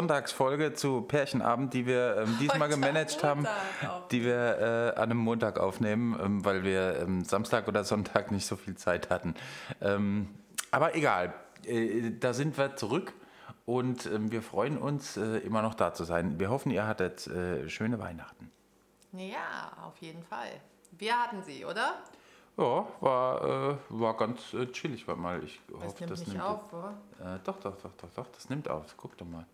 Sonntagsfolge zu Pärchenabend, die wir ähm, diesmal Heute gemanagt haben, die wir äh, an einem Montag aufnehmen, ähm, weil wir ähm, Samstag oder Sonntag nicht so viel Zeit hatten. Ähm, aber egal, äh, da sind wir zurück und ähm, wir freuen uns, äh, immer noch da zu sein. Wir hoffen, ihr hattet äh, schöne Weihnachten. Ja, auf jeden Fall. Wir hatten sie, oder? Ja, war, äh, war ganz äh, chillig, warte mal. Ich Das hoffe, nimmt das nicht nimmt auf, oder? Äh, doch, doch, doch, doch, doch, das nimmt auf. Guck doch mal.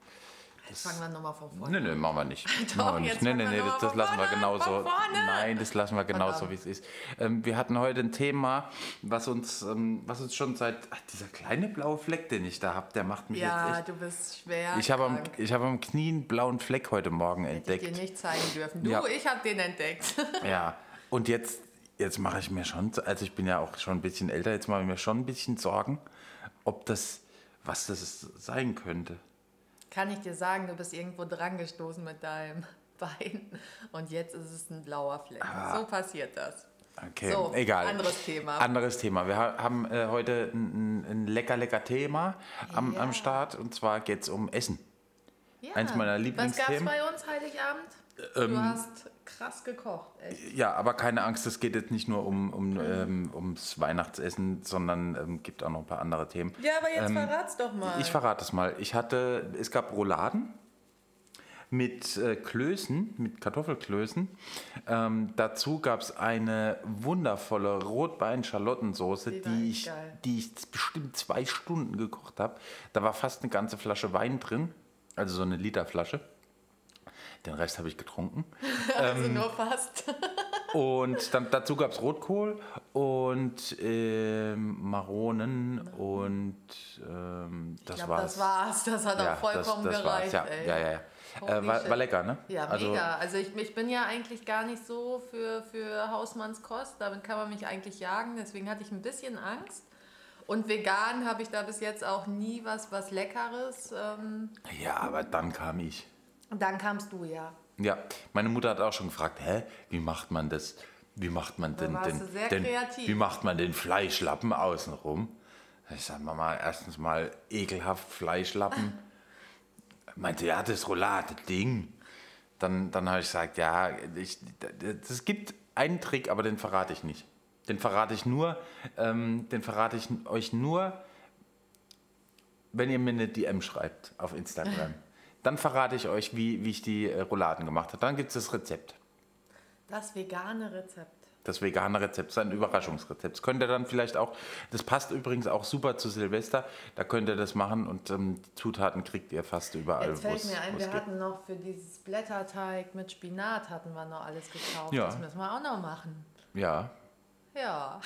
Jetzt fangen wir nochmal von vorne Nee, nee, machen wir nicht. Doch, machen wir nicht. Wir nee, noch das, das lassen wir genauso. Nein, das lassen wir genauso, wie es ist. Ähm, wir hatten heute ein Thema, was uns, ähm, was uns schon seit. Ach, dieser kleine blaue Fleck, den ich da habe, der macht mich Ja, jetzt echt. du bist schwer. Ich habe am, ich hab am Knie einen blauen Fleck heute Morgen Hätte ich dir entdeckt. nicht zeigen dürfen. Du, Ja. ich habe den entdeckt. Ja, und jetzt, jetzt mache ich mir schon, also ich bin ja auch schon ein bisschen älter, jetzt mache ich mir schon ein bisschen Sorgen, ob das, was das sein könnte. Kann ich dir sagen, du bist irgendwo dran gestoßen mit deinem Bein und jetzt ist es ein blauer Fleck. Ah. So passiert das. Okay, So, egal. anderes Thema. Anderes Thema. Wir ha- haben äh, heute ein, ein- lecker, lecker Thema am, Ja. am Start und zwar geht es um Essen. Ja. Eins meiner Was Lieblingsthemen. gab's bei uns Heiligabend? Ähm, du hast krass gekocht, echt. Ja, aber keine Angst, es geht jetzt nicht nur um, um, ähm, ums Weihnachtsessen, sondern ähm, gibt auch noch ein paar andere Themen. Ja, aber jetzt Ähm, verrat's doch mal. Ich verrate es mal. Ich hatte, es gab Rouladen mit äh, Klößen, mit Kartoffelklößen. Ähm, dazu gab es eine wundervolle Rotbein-Schalottensoße, Die die, echt ich, geil. die ich bestimmt zwei Stunden gekocht habe. Da war fast eine ganze Flasche Wein drin, also so eine Literflasche. Den Rest habe ich getrunken. also ähm, nur fast. Und dann, dazu gab es Rotkohl und ähm, Maronen und ähm, das ich glaube, war's. das war's. Das hat auch vollkommen das, das gereicht. Ja, ja, ja. ja. Äh, war, war lecker, ne? Ja, also, mega. Also ich, ich bin ja eigentlich gar nicht so für, für Hausmannskost. Damit kann man mich eigentlich jagen. Deswegen hatte ich ein bisschen Angst. Und vegan habe ich da bis jetzt auch nie was, was Leckeres. Ähm, Ja, aber dann kam ich. Und dann kamst du ja. Ja, meine Mutter hat auch schon gefragt, hä, wie macht man das? Wie macht man denn, den, den, wie macht man den Fleischlappen außenrum? Ich sag Mama, erstens mal ekelhaft Fleischlappen. Meinte, ja, das Roulade-Ding. Dann, dann habe ich gesagt, ja, es gibt einen Trick, aber den verrate ich nicht. Den verrate ich nur, ähm, den verrate ich euch nur, wenn ihr mir eine DM schreibt auf Instagram. Dann verrate ich euch, wie, wie ich die äh, Rouladen gemacht habe. Dann gibt es das Rezept. Das vegane Rezept. Das vegane Rezept, das ist ein Überraschungsrezept. Das könnt ihr dann vielleicht auch, das passt übrigens auch super zu Silvester, da könnt ihr das machen und ähm, die Zutaten kriegt ihr fast überall, Jetzt fällt mir ein, wir geht. hatten noch für dieses Blätterteig mit Spinat hatten wir noch alles gekauft. Ja. Das müssen wir auch noch machen. Ja, Ja.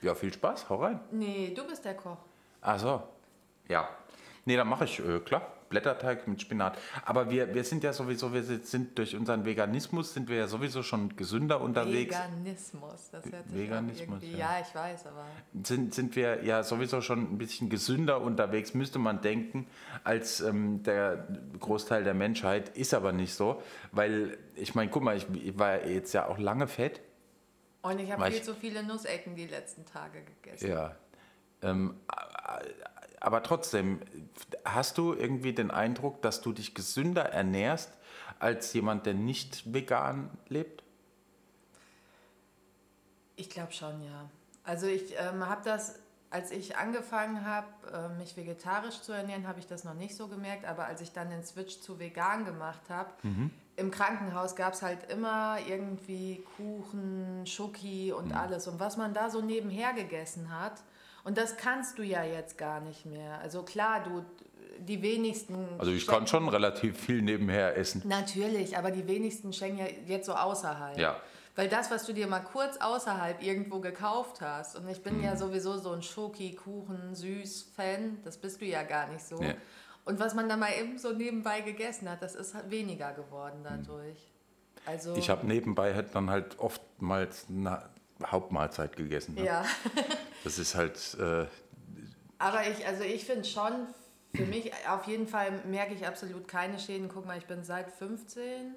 ja, viel Spaß, hau rein. Nee, du bist der Koch. Ach so, ja. Nee, dann mache ich, äh, klar, Blätterteig mit Spinat. Aber wir, wir sind ja sowieso, wir sind durch unseren Veganismus, sind wir ja sowieso schon gesünder unterwegs. Veganismus, das hört sich Veganismus, irgendwie, ja. ja. ich weiß, aber sind, sind wir ja sowieso schon ein bisschen gesünder unterwegs, müsste man denken, als ähm, der Großteil der Menschheit. Ist aber nicht so, weil ich meine, guck mal, ich, ich war jetzt ja auch lange fett. und ich habe viel ich- zu viele Nussecken die letzten Tage gegessen. Ja. Ähm, aber trotzdem, hast du irgendwie den Eindruck, dass du dich gesünder ernährst als jemand, der nicht vegan lebt? Ich glaube schon, ja. Also ich ähm, habe das, als ich angefangen habe, äh, mich vegetarisch zu ernähren, habe ich das noch nicht so gemerkt. Aber als ich dann den Switch zu vegan gemacht habe, im Krankenhaus gab es halt immer irgendwie Kuchen, Schoki und alles. Und was man da so nebenher gegessen hat, und das kannst du ja jetzt gar nicht mehr. Also klar, du, die wenigsten... Also ich kann schon relativ viel nebenher essen. Natürlich, aber die wenigsten schenken ja jetzt so außerhalb. Ja. Weil das, was du dir mal kurz außerhalb irgendwo gekauft hast, und ich bin Mhm. ja sowieso so ein Schoki, Kuchen, Süß-Fan, das bist du ja gar nicht so. Nee. Und was man da mal eben so nebenbei gegessen hat, das ist weniger geworden dadurch. Also, Ich habe nebenbei halt dann halt oftmals eine Hauptmahlzeit gegessen. Ne? ja. Das ist halt, äh, Aber ich, also ich finde schon, für mich auf jeden Fall merke ich absolut keine Schäden. Guck mal, ich bin seit 15,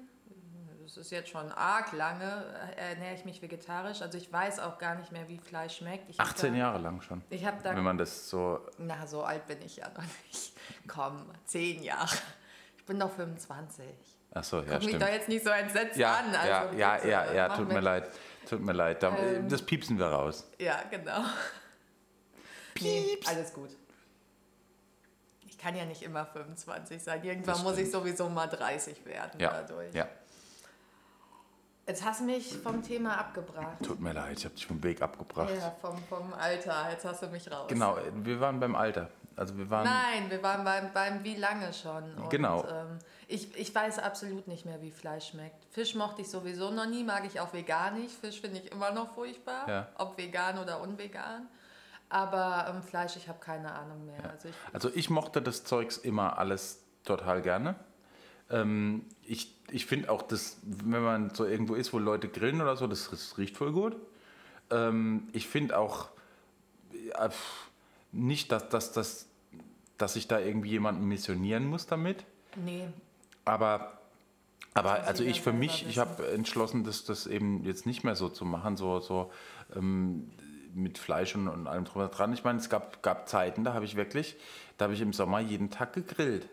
das ist jetzt schon arg lange, ernähre ich mich vegetarisch. Also ich weiß auch gar nicht mehr, wie Fleisch schmeckt. Ich hab 18 da, Jahre lang schon. Ich habe da Wenn man das so, Na, so alt bin ich ja noch nicht. Komm, zehn Jahre. Ich bin doch 25. Ach so, ja, Guck mich stimmt. doch jetzt nicht so entsetzt Ja, an. Also ja, ja, ja, ja, tut mir mich- leid. Tut mir leid. Da, Ähm. das piepsen wir raus. Ja, genau. Nee, alles gut. Ich kann ja nicht immer 25 sein. Irgendwann muss ich sowieso mal 30 werden Ja, dadurch. ja, Jetzt hast du mich vom Thema abgebracht. tut mir leid. Ich habe dich vom Weg abgebracht. Ja, vom, vom Alter. Jetzt hast du mich raus. Genau, wir waren beim Alter. Also wir waren. Nein, wir waren beim, beim Wie lange schon. Und, Genau. Ähm, ich, ich weiß absolut nicht mehr, wie Fleisch schmeckt. Fisch mochte ich sowieso noch nie, mag ich auch vegan nicht. Fisch finde ich immer noch furchtbar, Ja. ob vegan oder unvegan. Aber ähm, Fleisch, ich habe keine Ahnung mehr. Also ich, Also ich mochte das Zeugs immer alles total gerne. Ähm, ich ich finde auch, das, wenn man so irgendwo ist, wo Leute grillen oder so, das, das riecht voll gut. Ähm, ich finde auch ja, pff, nicht, dass, dass, dass, dass ich da irgendwie jemanden missionieren muss damit. nee, Aber, aber also ich für mich, ich habe entschlossen, das, das eben jetzt nicht mehr so zu machen, so, so ähm, mit Fleisch und, und allem drum und dran. Ich meine, es gab, gab Zeiten, da habe ich wirklich, da habe ich im Sommer jeden Tag gegrillt.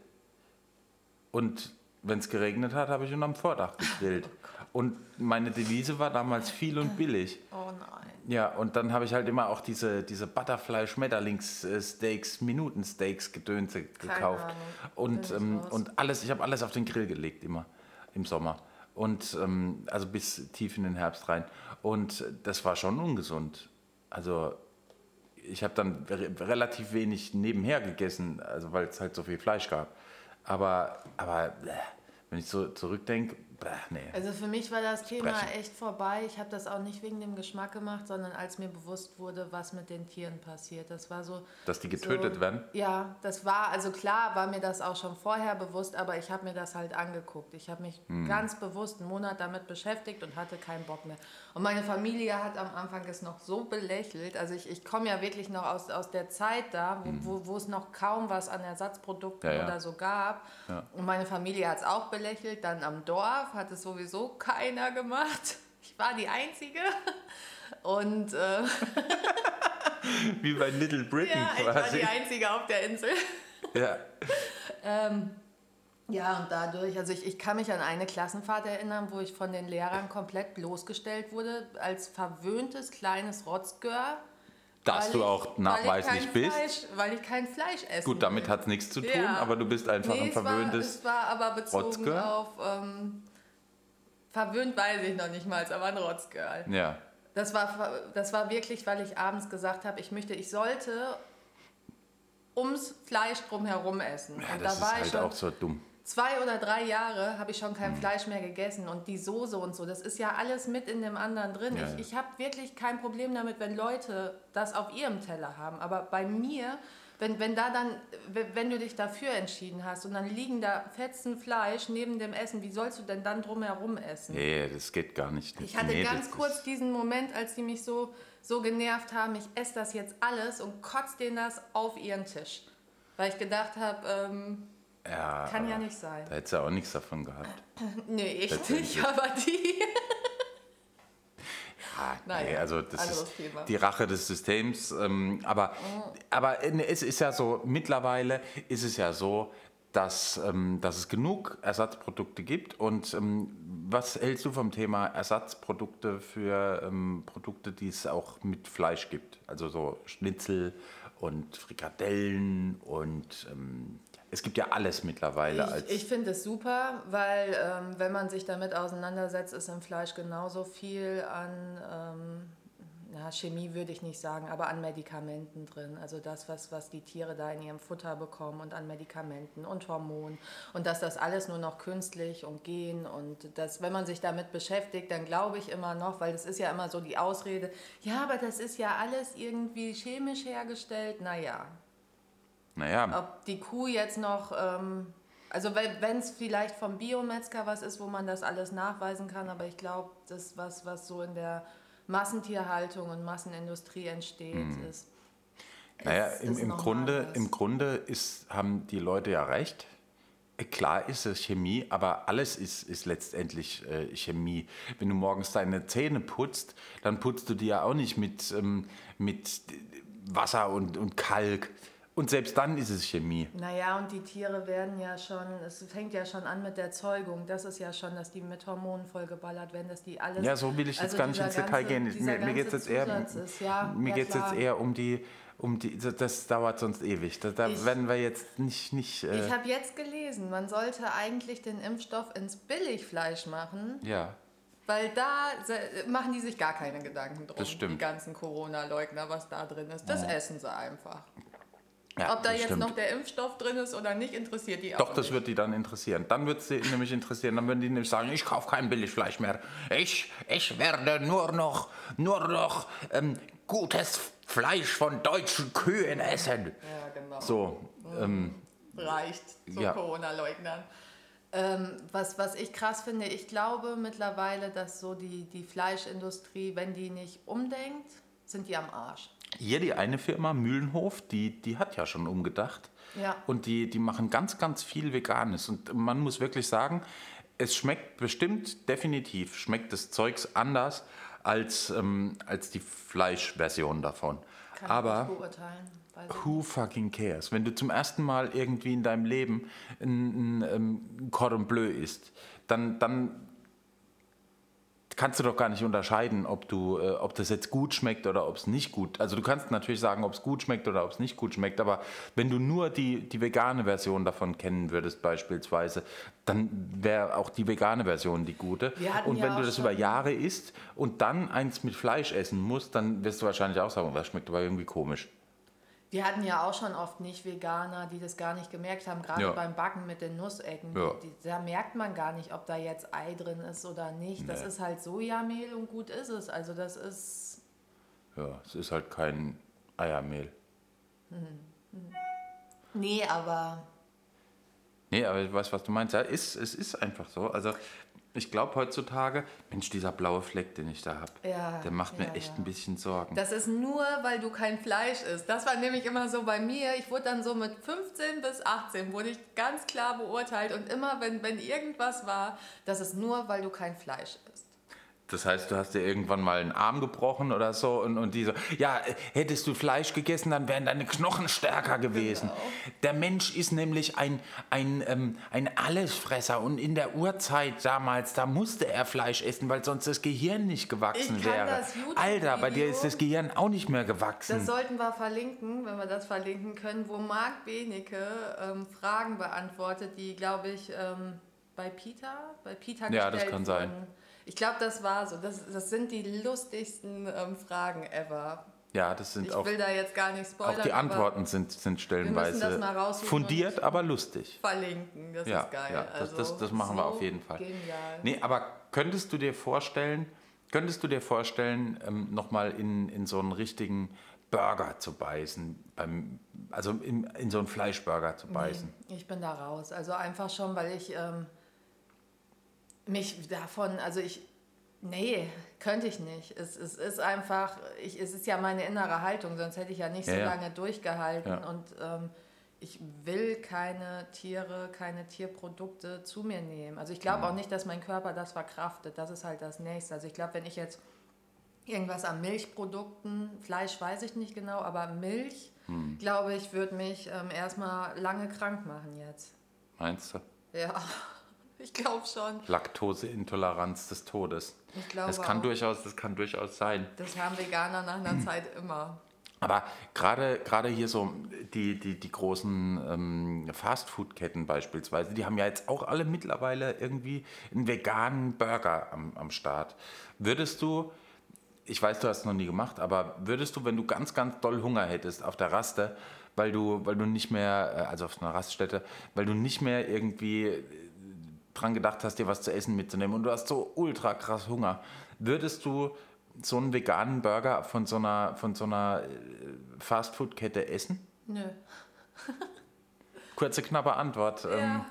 Und wenn es geregnet hat, habe ich unterm Vordach gegrillt. Und meine Devise war damals viel und billig. oh nein. Ja, und dann habe ich halt immer auch diese, diese Butterfly-Schmetterlings-Steaks, Minuten-Steaks gedönse gekauft. Und, ähm, und alles, ich habe alles auf den Grill gelegt immer im Sommer. Und ähm, also bis tief in den Herbst rein. Und das war schon ungesund. Also ich habe dann re relativ wenig nebenher gegessen, also weil es halt so viel Fleisch gab. Aber, aber wenn ich so zurückdenke, bleh, nee. Also für mich war das Thema Brechen. echt vorbei. Ich habe das auch nicht wegen dem Geschmack gemacht, sondern als mir bewusst wurde, was mit den Tieren passiert. Das war so. Dass die getötet so, werden? Ja, das war, also klar war mir das auch schon vorher bewusst, aber ich habe mir das halt angeguckt. Ich habe mich Hm. ganz bewusst einen Monat damit beschäftigt und hatte keinen Bock mehr. Und meine Familie hat am Anfang es noch so belächelt. Also ich, ich komme ja wirklich noch aus, aus der Zeit da, wo, wo, wo es noch kaum was an Ersatzprodukten Hm. Ja, ja. oder so gab. Ja. Und meine Familie hat es auch belächelt. Dann am Dorf hat es sowieso keiner gemacht. Ich war die Einzige. Und äh, Wie bei Little Britain ja, ich war quasi. die Einzige auf der Insel. Ja. Ähm, ja, und dadurch, also ich, ich kann mich an eine Klassenfahrt erinnern, wo ich von den Lehrern komplett bloßgestellt wurde als verwöhntes kleines Rotzgör. Dass du auch ich nachweislich bist. Fleisch, weil ich kein Fleisch esse. Gut, damit hat es nichts zu tun, Ja. aber du bist einfach nee, ein es war, verwöhntes. es war aber bezogen Rotzgirl? auf, ähm, verwöhnt weiß ich noch nicht mal, aber ein Rotzgirl. Ja. Das war, das war wirklich, weil ich abends gesagt habe, ich möchte, ich sollte ums Fleisch drumherum essen. ja, und das da war ist ich halt schon auch so dumm. zwei oder drei Jahre habe ich schon kein Fleisch mehr gegessen und die Soße und so, das ist ja alles mit in dem anderen drin. Ja, ich ja. ich habe wirklich kein Problem damit, wenn Leute das auf ihrem Teller haben. Aber bei mir, wenn, wenn da dann, wenn du dich dafür entschieden hast und dann liegen da Fetzen Fleisch neben dem Essen, wie sollst du denn dann drumherum essen? Nee, das geht gar nicht. Ich hatte nee, ganz kurz diesen Moment, als die mich so, so genervt haben, ich esse das jetzt alles und kotze denen das auf ihren Tisch. Weil ich gedacht habe, ähm, ja, kann ja nicht sein. Da hättest du auch nichts davon gehabt. Nee, ich nicht, aber die. Naja, nee, also das ist Thema. die Rache des Systems. Ähm, aber, aber äh, es ist ja so, mittlerweile ist es ja so, dass, ähm, dass es genug Ersatzprodukte gibt. Und ähm, was hältst du vom Thema Ersatzprodukte für ähm, Produkte, die es auch mit Fleisch gibt? Also so Schnitzel und Frikadellen und ähm, es gibt ja alles mittlerweile als. Ich, ich finde es super, weil ähm, wenn man sich damit auseinandersetzt, ist im Fleisch genauso viel an ähm, na, Chemie würde ich nicht sagen, aber an Medikamenten drin. Also das, was, was die Tiere da in ihrem Futter bekommen und an Medikamenten und Hormonen. Und dass das alles nur noch künstlich und gen und das, wenn man sich damit beschäftigt, dann glaube ich immer noch, weil das ist ja immer so die Ausrede, ja, aber das ist ja alles irgendwie chemisch hergestellt. Naja, naja, ob die Kuh jetzt noch, ähm, also wenn es vielleicht vom Biometzger was ist, wo man das alles nachweisen kann, aber ich glaube, das, was, was so in der Massentierhaltung und Massenindustrie entsteht, ist. Naja, ist- im, ist im, Grunde, anders. im Grunde ist, haben die Leute ja recht. Äh, Klar ist es Chemie, aber alles ist, ist letztendlich äh, Chemie. Wenn du morgens deine Zähne putzt, dann putzt du die ja auch nicht mit, ähm, mit Wasser und, und Kalk Und selbst dann ist es Chemie. Naja, und die Tiere werden ja schon, es fängt ja schon an mit der Zeugung. Das ist ja schon, dass die mit Hormonen vollgeballert werden, dass die alles. Ja, so will ich jetzt also gar nicht ins Detail gehen. Mir, mir geht es jetzt eher, ist, ja, mir ja, geht's jetzt eher um die, um die, das dauert sonst ewig. Da, da Ich- werden wir jetzt nicht, nicht äh, Ich habe jetzt gelesen, man sollte eigentlich den Impfstoff ins Billigfleisch machen, ja. weil da machen die sich gar keine Gedanken drum. Das stimmt. Die ganzen Corona-Leugner, was da drin ist. Das essen sie einfach. Ja Ob da jetzt stimmt. noch der Impfstoff drin ist oder nicht, interessiert die Doch, auch das nicht. wird die dann interessieren. Dann wird sie nämlich interessieren. Dann würden die nämlich sagen, ich kaufe kein Billigfleisch mehr. Ich, ich werde nur noch, nur noch ähm, gutes Fleisch von deutschen Kühen essen. Ja, genau. So, ähm, reicht so Ja. Corona-Leugnern. Ähm, was, was ich krass finde, ich glaube mittlerweile, dass so die, die Fleischindustrie, wenn die nicht umdenkt, sind die am Arsch. Hier die eine Firma, Mühlenhof, die, die hat ja schon umgedacht. Ja. Und die, die machen ganz, ganz viel Veganes. Und man muss wirklich sagen, es schmeckt bestimmt, definitiv, schmeckt das Zeugs anders als, ähm, als die Fleischversion davon. Kann Aber ich beurteilen. Who fucking cares? Wenn du zum ersten Mal irgendwie in deinem Leben ein, ein, ähm, Cordon Bleu isst, dann, dann kannst du doch gar nicht unterscheiden, ob, du, äh, ob das jetzt gut schmeckt oder ob es nicht gut Also du kannst natürlich sagen, ob es gut schmeckt oder ob es nicht gut schmeckt, aber wenn du nur die, die vegane Version davon kennen würdest beispielsweise, dann wäre auch die vegane Version die gute. Und ja wenn du auch das über Jahre isst und dann eins mit Fleisch essen musst, dann wirst du wahrscheinlich auch sagen, das schmeckt aber irgendwie komisch. Wir hatten ja auch schon oft Nicht-Veganer, die das gar nicht gemerkt haben, gerade Ja. beim Backen mit den Nussecken. Ja. Die, da merkt man gar nicht, ob da jetzt Ei drin ist oder nicht. Das Nee. ist halt Sojamehl und gut ist es. Also das ist, Ja, es ist halt kein Eiermehl. nee, aber Nee, aber ich weiß, was du meinst. Ja, ist, es ist einfach so. Also ich glaube heutzutage, Mensch, dieser blaue Fleck, den ich da habe, Ja, der macht mir ja, echt ja. ein bisschen Sorgen. Das ist nur, weil du kein Fleisch isst. Das war nämlich immer so bei mir. Ich wurde dann so mit 15 bis 18, wurde ich ganz klar beurteilt. Und immer, wenn, wenn irgendwas war, das ist nur, weil du kein Fleisch isst. Das heißt, du hast dir irgendwann mal einen Arm gebrochen oder so und, und die so, ja, hättest du Fleisch gegessen, dann wären deine Knochen stärker gewesen. Der Mensch ist nämlich ein, ein, ähm, ein Allesfresser und in der Urzeit damals, da musste er Fleisch essen, weil sonst das Gehirn nicht gewachsen Ich kann wäre. das Alter, bei dir ist das Gehirn auch nicht mehr gewachsen. Das sollten wir verlinken, wenn wir das verlinken können, wo Marc Benecke ähm, Fragen beantwortet, die, glaube ich, ähm, bei Peter, bei Peter Ja, das kann sein. Ich glaube, das war so. Das, das sind die lustigsten ähm, Fragen ever. ja, das sind Ich auch will da jetzt gar nicht spoilern. Auch die Antworten sind, sind stellenweise fundiert, und- aber lustig. Verlinken, das Ja, ist geil. ja das, also, das, das machen wir so auf jeden Fall. Genial. Nee, aber könntest du dir vorstellen, könntest du dir vorstellen, ähm, nochmal in, in so einen richtigen Burger zu beißen, beim, also in, in so einen Fleischburger zu beißen? Nee, ich bin da raus. Also einfach schon, weil ich ähm, mich davon, also ich, nee, könnte ich nicht. Es, es ist einfach, ich, es ist ja meine innere Haltung, sonst hätte ich ja nicht Ja, so ja. lange durchgehalten. Ja. Und ähm, ich will keine Tiere, keine Tierprodukte zu mir nehmen. Also ich Mhm. glaube auch nicht, dass mein Körper das verkraftet. Das ist halt das Nächste. Also ich glaube, wenn ich jetzt irgendwas an Milchprodukten, Fleisch weiß ich nicht genau, aber Milch, Hm. glaube ich, würde mich ähm, erstmal lange krank machen jetzt. Meinst du? Ja, ich glaube schon. Laktoseintoleranz des Todes. Ich glaube Das kann, auch. durchaus, das kann durchaus sein. Das haben Veganer nach einer Zeit immer. Aber gerade gerade hier so die, die, die großen ähm, Fastfood-Ketten beispielsweise, die haben ja jetzt auch alle mittlerweile irgendwie einen veganen Burger am, am Start. Würdest du, ich weiß, du hast es noch nie gemacht, aber würdest du, wenn du ganz, ganz doll Hunger hättest auf der Raste, weil du, weil du nicht mehr, äh, also auf einer Raststätte, weil du nicht mehr irgendwie dran gedacht hast, dir was zu essen mitzunehmen und du hast so ultra krass Hunger, würdest du so einen veganen Burger von so einer, von so einer äh, Fastfood-Kette essen? Nö. Kurze, knappe Antwort. Ähm,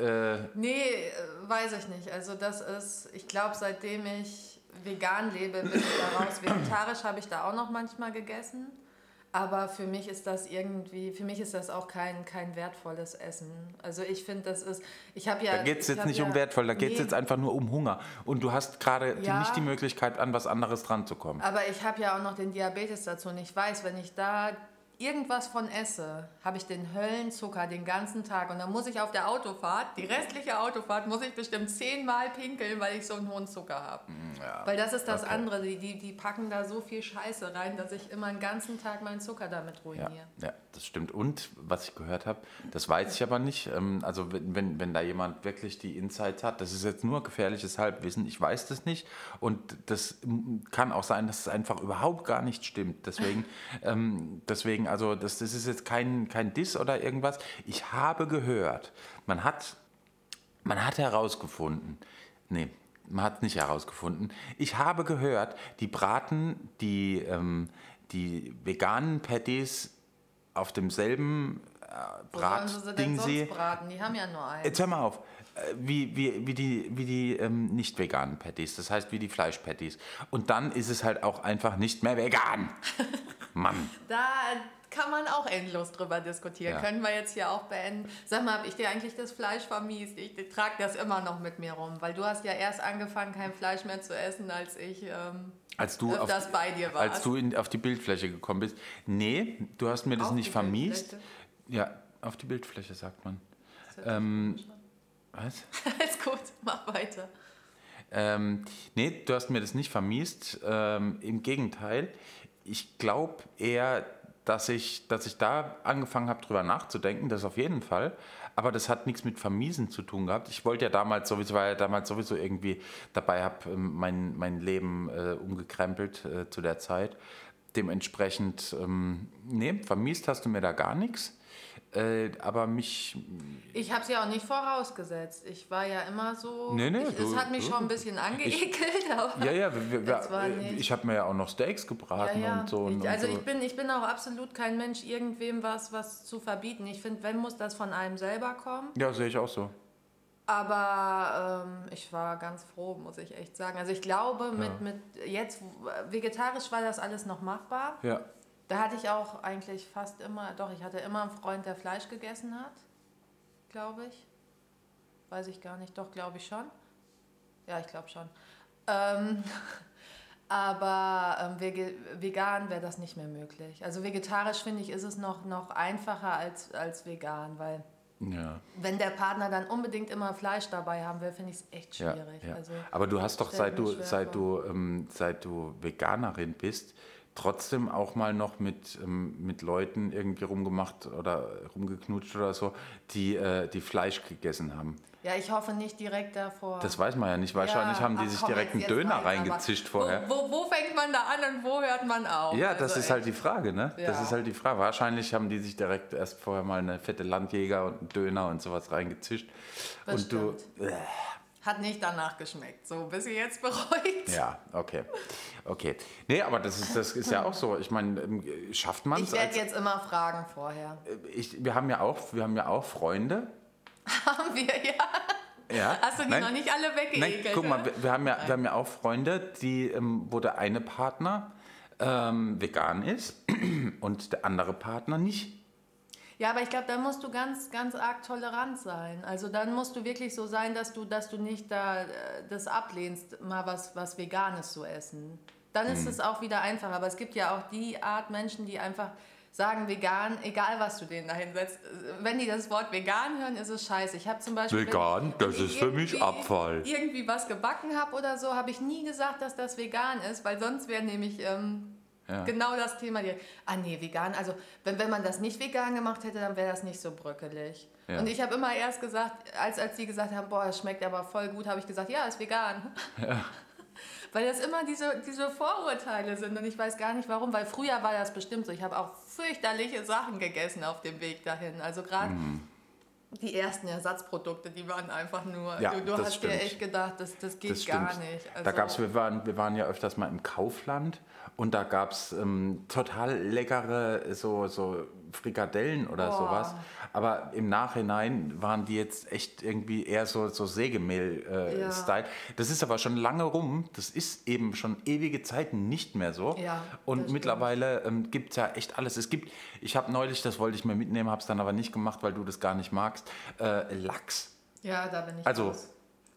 äh, Nee, äh, weiß ich nicht. Also das ist, ich glaube, seitdem ich vegan lebe, bin ich da raus. Vegetarisch habe ich da auch noch manchmal gegessen. Aber für mich ist das irgendwie, für mich ist das auch kein, kein wertvolles Essen. Also ich finde, das ist, ich habe ja... da geht es jetzt nicht ja, um wertvoll, da geht es nee, jetzt einfach nur um Hunger. Und du hast gerade Ja. nicht die Möglichkeit, an was anderes dran zu kommen. Aber ich habe ja auch noch den Diabetes dazu und ich weiß, wenn ich da irgendwas von esse, habe ich den Höllenzucker den ganzen Tag. Und dann muss ich auf der Autofahrt, die restliche Autofahrt, muss ich bestimmt zehnmal pinkeln, weil ich so einen hohen Zucker habe. Ja. Weil das ist das Okay. andere. Die, die, die packen da so viel Scheiße rein, dass ich immer den ganzen Tag meinen Zucker damit Ja, ruiniere. ja, das stimmt. Und was ich gehört habe, das weiß ich aber nicht. ähm, Also wenn, wenn, da jemand wirklich die Insights hat, das ist jetzt nur gefährliches Halbwissen, ich weiß das nicht. Und das mm, kann auch sein, dass es einfach überhaupt gar nicht stimmt. Deswegen, ähm, deswegen also das, das ist jetzt kein, kein Diss oder irgendwas. Ich habe gehört, man hat, man hat herausgefunden, nee, man hat es nicht herausgefunden. Ich habe gehört, die braten die, ähm, die veganen Patties auf demselben äh, sollen sie sie Bratding braten? Die haben ja nur einen. Jetzt hör mal auf. Äh, Wie, wie, wie die, wie die ähm, nicht veganen Patties, das heißt wie die Fleischpatties. Und dann ist es halt auch einfach nicht mehr vegan. Mann. Da kann man auch endlos drüber diskutieren. Ja. Können wir jetzt hier auch beenden. Sag mal, habe ich dir eigentlich das Fleisch vermiest? Ich trage das immer noch mit mir rum, weil du hast ja erst angefangen, kein Fleisch mehr zu essen, als ich ähm, Als du, auf, als du in, auf die Bildfläche gekommen bist. Nee, du hast mir das Auf nicht vermiest. Ja, auf die Bildfläche sagt man. Ähm, Was? Alles gut, mach weiter. Ähm, nee, du hast mir das nicht vermiest. Ähm, Im Gegenteil, ich glaube eher, dass ich, dass ich da angefangen habe, drüber nachzudenken, das auf jeden Fall. Aber das hat nichts mit Vermiesen zu tun gehabt. Ich wollte ja damals sowieso, war ja damals sowieso irgendwie dabei, habe ähm, mein, mein Leben äh, umgekrempelt äh, zu der Zeit. Dementsprechend, ähm, nee, vermiest hast du mir da gar nichts. Äh, aber mich, Ich habe es ja auch nicht vorausgesetzt. Ich war ja immer so. Nee, nee, ich, du- es hat mich du- schon ein bisschen angeekelt, aber. ja, ja, wir, wir, ich habe mir ja auch noch Steaks Ja, gebraten ja. und so. Ich, also und so. ich bin, ich bin auch absolut kein Mensch, irgendwem was, was zu verbieten. Ich finde, wenn muss das von einem selber kommen. Ja, sehe ich auch so. Aber ähm, ich war ganz froh, muss ich echt sagen. Also ich glaube, mit, Ja. mit jetzt vegetarisch war das alles noch machbar. Ja. Da hatte ich auch eigentlich fast immer, doch, ich hatte immer einen Freund, der Fleisch gegessen hat, glaube ich. Weiß ich gar nicht, doch, glaube ich schon. Ja, ich glaube schon. Ähm, aber ähm, vegan wäre das nicht mehr möglich. Also vegetarisch finde ich, ist es noch, noch einfacher als, als vegan, weil Ja. wenn der Partner dann unbedingt immer Fleisch dabei haben will, finde ich es echt Ja, schwierig. ja. Also, Aber du hast doch, seit du, seit, du, ähm, seit du Veganerin bist, trotzdem auch mal noch mit, ähm, mit Leuten irgendwie rumgemacht oder rumgeknutscht oder so, die, äh, die Fleisch gegessen haben. Ja, ich hoffe nicht direkt davor. Das weiß man ja nicht. Wahrscheinlich Ja, haben die ach sich komm, direkt einen Döner reicht's reingezischt vorher. Wo, wo, wo fängt man da an und wo hört man auf? Ja, das Also ist halt die Frage, ne? Das Ja. ist halt die Frage. Wahrscheinlich haben die sich direkt erst vorher mal eine fette Landjäger und einen Döner und sowas reingezischt. Das und du. stimmt. Hat nicht danach geschmeckt. So, bist du jetzt bereut? Ja, okay. Okay. Nee, aber das ist, das ist ja auch so. Ich meine, ähm, schafft man Ich es? werde jetzt immer fragen vorher. Ich, wir, haben ja auch, wir haben ja auch Freunde. Haben wir ja. Ja. Hast du die Nein, noch nicht alle Nein, weggeekelt? guck mal, wir, wir, haben ja, wir haben ja auch Freunde, die, ähm, wo der eine Partner ähm, vegan ist und der andere Partner nicht. Ja, aber ich glaube, da musst du ganz, ganz arg tolerant sein. Also dann musst du wirklich so sein, dass du, dass du nicht da äh, das ablehnst, mal was, was Veganes zu essen. Dann ist es auch wieder einfacher. Aber es gibt ja auch die Art Menschen, die einfach sagen vegan, egal was du denen da hinsetzt. Wenn die das Wort vegan hören, ist es scheiße. Ich habe zum Beispiel... Vegan, das ist für mich Abfall. Irgendwie was gebacken habe oder so, habe ich nie gesagt, dass das vegan ist, weil sonst wäre nämlich... Ähm, Ja. Genau das Thema. Die, ah nee, vegan. Also wenn, wenn man das nicht vegan gemacht hätte, dann wäre das nicht so bröckelig. Ja. Und ich habe immer erst gesagt, als, als die gesagt haben, boah, das schmeckt aber voll gut, habe ich gesagt, ja, ist vegan. Weil das immer diese, diese Vorurteile sind und ich weiß gar nicht warum, weil früher war das bestimmt so. Ich habe auch fürchterliche Sachen gegessen auf dem Weg dahin. Also gerade Mhm. Die ersten Ersatzprodukte, die waren einfach nur, Ja, du, du hast stimmt. dir echt gedacht, das, das geht Das gar nicht. Also, da gab's, wir, waren, wir waren ja öfters mal im Kaufland und da gab es ähm, total leckere so, so Frikadellen oder Boah. sowas. Aber im Nachhinein waren die jetzt echt irgendwie eher so, so Sägemehl-Style. Ja. Das ist aber schon lange rum. Das ist eben schon ewige Zeiten nicht mehr so. Ja, und mittlerweile ähm, gibt es ja echt alles. Es gibt, ich habe neulich, das wollte ich mir mitnehmen, habe es dann aber nicht gemacht, weil du das gar nicht magst, äh, Lachs. Ja, da bin ich Also, raus.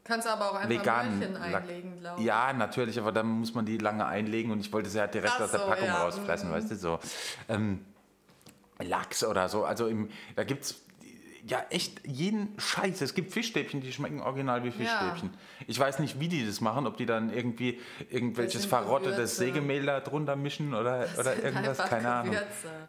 Kannst aber auch einfach veganen Mäulchen Lack. einlegen, glaube ich. Ja, natürlich, aber dann muss man die lange einlegen und ich wollte sie ja direkt Ach aus der so, Packung ja, rausfressen, mhm. weißt du so. Ähm, Lachs oder so. Also im, da gibt es ja echt jeden Scheiß. Es gibt Fischstäbchen, die schmecken original wie Fischstäbchen. Ich weiß nicht, wie die das machen, ob die dann irgendwie irgendwelches verrottetes. Sägemehl da drunter mischen oder, oder sind irgendwas, keine Ahnung.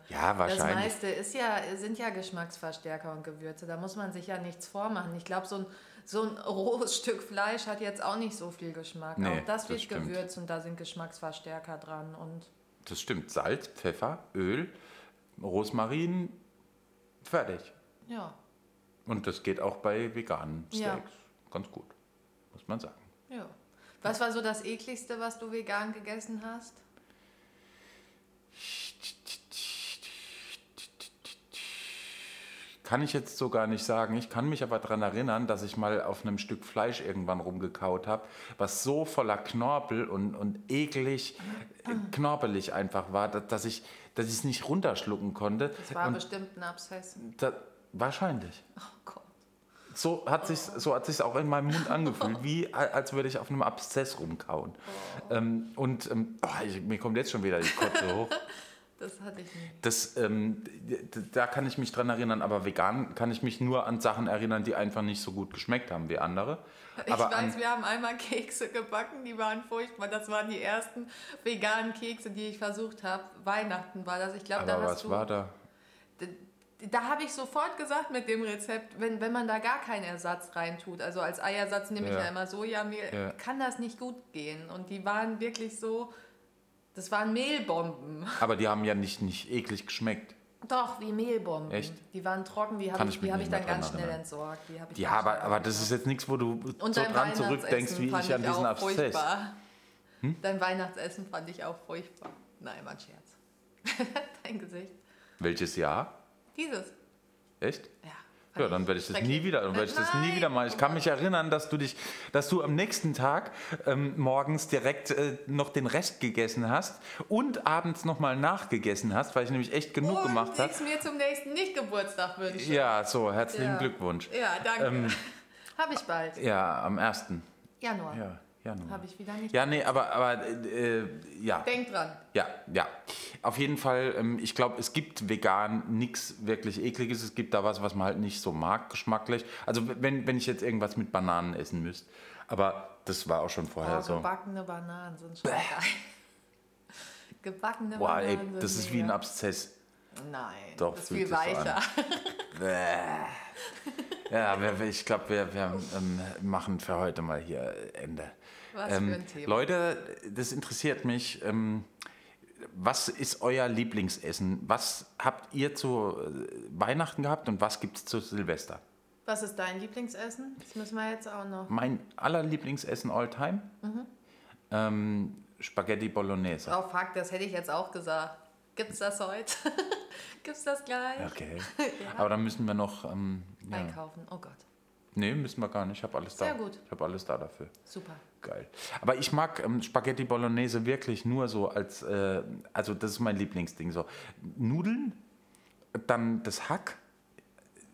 Ja, Das wahrscheinlich. meiste ist ja, sind ja Geschmacksverstärker und Gewürze. Da muss man sich ja nichts vormachen. Ich glaube, so ein, so ein rohes Stück Fleisch hat jetzt auch nicht so viel Geschmack. Nee, auch das das wird stimmt. gewürzt und da sind Geschmacksverstärker dran. Und Das stimmt. Salz, Pfeffer, Öl, Rosmarin, fertig. ja, Und das geht auch bei veganen Steaks. Ja. Ganz gut, muss man sagen. ja. Was war so das ekligste, was du vegan gegessen hast? Kann ich jetzt so gar nicht sagen. Ich kann mich aber daran erinnern, dass ich mal auf einem Stück Fleisch irgendwann rumgekaut habe, was so voller Knorpel und, und eklig, äh, knorpelig einfach war, dass, ich dass ich es nicht runterschlucken konnte. Das war und bestimmt ein Abszess. da, wahrscheinlich. Oh Gott. So hat sich so hat sich's auch in meinem Mund angefühlt, wie als würde ich auf einem Abszess rumkauen. Ähm, und ähm, oh, ich, mir kommt jetzt schon wieder die Kotze hoch. Das hatte ich nicht. Das, ähm, da kann ich mich dran erinnern, aber vegan kann ich mich nur an Sachen erinnern, die einfach nicht so gut geschmeckt haben wie andere. Ich Aber weiß, wir haben einmal Kekse gebacken, die waren furchtbar. Das waren die ersten veganen Kekse, die ich versucht habe. Weihnachten war das. Ich glaube, da was du. war da? Da habe ich sofort gesagt mit dem Rezept, wenn, wenn man da gar keinen Ersatz reintut, also als Eiersatz nehme ich Ja. ja immer Sojamehl, Ja. kann das nicht gut gehen. Und die waren wirklich so, das waren Mehlbomben. Aber die haben ja nicht, nicht eklig geschmeckt. Doch, wie Mehlbomben. Echt? Die waren trocken, die habe ich die hab ich dann ganz schnell entsorgt. Die ich Ja, aber, aber das ist jetzt nichts, wo du Und so dran zurückdenkst, wie ich an diesen Abszess. furchtbar. Dein Weihnachtsessen fand ich auch furchtbar. Nein, mein Scherz. Dein Gesicht. Welches Jahr? Dieses. Echt? Ja. Ja, dann werde ich das nie wieder, dann werde ich das nie wieder machen. Ich oh kann Gott. mich erinnern, dass du dich, dass du am nächsten Tag ähm, morgens direkt äh, noch den Rest gegessen hast und abends nochmal nachgegessen hast, weil ich nämlich echt genug Und gemacht habe. ich mir zum nächsten nicht Geburtstag wünsche. Ja, so, herzlichen Ja. Glückwunsch. Ja, danke. Ähm, Habe ich bald. Ja, am 1. Januar. Ja, Januar. Habe ich wieder nicht. Ja, nee, aber, aber äh, ja. Denk dran. Ja, ja. Auf jeden Fall, ähm, ich glaube, es gibt vegan nichts wirklich ekliges. Es gibt da was, was man halt nicht so mag, geschmacklich. Also wenn, wenn ich jetzt irgendwas mit Bananen essen müsste. Aber das war auch schon vorher Oh, so. gebackene Bananen sind schon geil. Gebackene Boah, ey, Bananen sind das ist wie ein. Abszess. Nein, Doch, das ist viel weicher. Bäh. Ja, wir- ich glaube, wir, wir ähm, machen für heute mal hier Ende. Was Ähm, für ein Thema. Leute, das interessiert mich. Ähm, was ist euer Lieblingsessen? Was habt ihr zu äh, Weihnachten gehabt und was gibt es zu Silvester? Was ist dein Lieblingsessen? Das müssen wir jetzt auch noch. Mein allerlieblingsessen all time? Mhm. Ähm, Spaghetti Bolognese. Oh fuck, das hätte ich jetzt auch gesagt. Gibt's das heute? Gibt's das gleich? Okay. Aber dann müssen wir noch. Ähm, ja. Einkaufen. Oh Gott. Nee, müssen wir gar nicht. Ich habe alles da. Sehr gut. Ich habe alles da dafür. Super. Geil. Aber ich mag ähm, Spaghetti Bolognese wirklich nur so als, äh, also das ist mein Lieblingsding. So Nudeln, dann das Hack,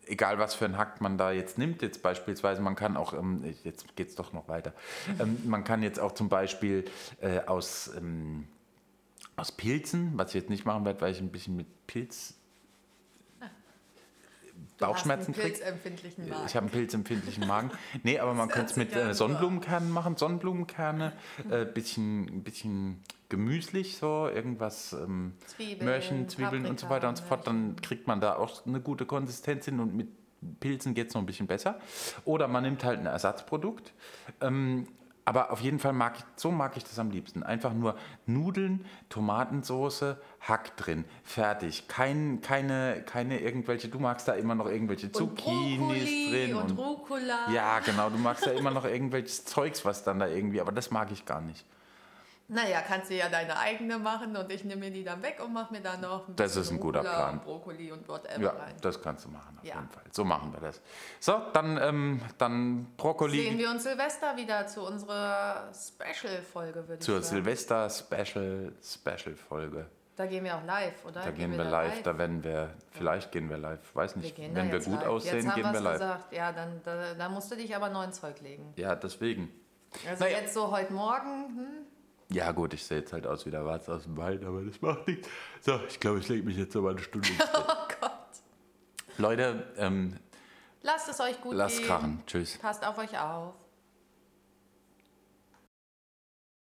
egal was für ein Hack man da jetzt nimmt. Jetzt beispielsweise, man kann auch, ähm, jetzt geht es doch noch weiter, ähm, man kann jetzt auch zum Beispiel äh, aus, ähm, aus Pilzen, was ich jetzt nicht machen werde, weil ich ein bisschen mit Pilz Du Bauchschmerzen Magen. Ich habe einen pilzempfindlichen Magen. Nee, aber man könnte es mit äh. Sonnenblumenkernen machen. Sonnenblumenkerne, äh, bisschen, bisschen gemüslich so, irgendwas, ähm, Zwiebeln, Möhrchen, Zwiebeln und so Paprika, weiter und so fort. Dann kriegt man da auch eine gute Konsistenz hin und mit Pilzen geht es noch ein bisschen besser. Oder man nimmt halt ein Ersatzprodukt. Ähm, aber auf jeden Fall mag ich, so mag ich das am liebsten. Einfach nur Nudeln, Tomatensoße, Hack drin, fertig. Kein, keine, keine irgendwelche, du magst da immer noch irgendwelche und Zucchinis Brokkoli drin. und, Rucola. ja, genau, du magst ja immer noch irgendwelches Zeugs, was dann da irgendwie, aber das mag ich gar nicht. Naja, kannst du ja deine eigene machen und ich nehme mir die dann weg und mache mir dann noch ein Das ist ein guter Plan. und Brokkoli und whatever Ja, rein. das kannst du machen, auf Ja. jeden Fall. So machen wir das. So, dann, ähm, dann Brokkoli Sehen wir uns Silvester wieder zu unserer Special-Folge, würde ich zur sagen. Silvester-Special-Special-Folge. Da gehen wir auch live, oder? Da gehen wir live, da werden wir, vielleicht gehen wir live, weiß wir nicht. gehen da Wenn wir gut live. aussehen, jetzt haben gehen wir live. gesagt. Ja, dann da, da musst du dich aber neuen Zeug legen. Ja, deswegen. Also Naja. jetzt so heute Morgen, hm? Ja gut, ich sehe jetzt halt aus wie der Warz aus dem Wald, aber das macht nichts. So, ich glaube, ich lege mich jetzt aber eine Stunde ins Bett. Leute, ähm, Lasst es euch gut lasst gehen. krachen. Tschüss. Passt auf euch auf.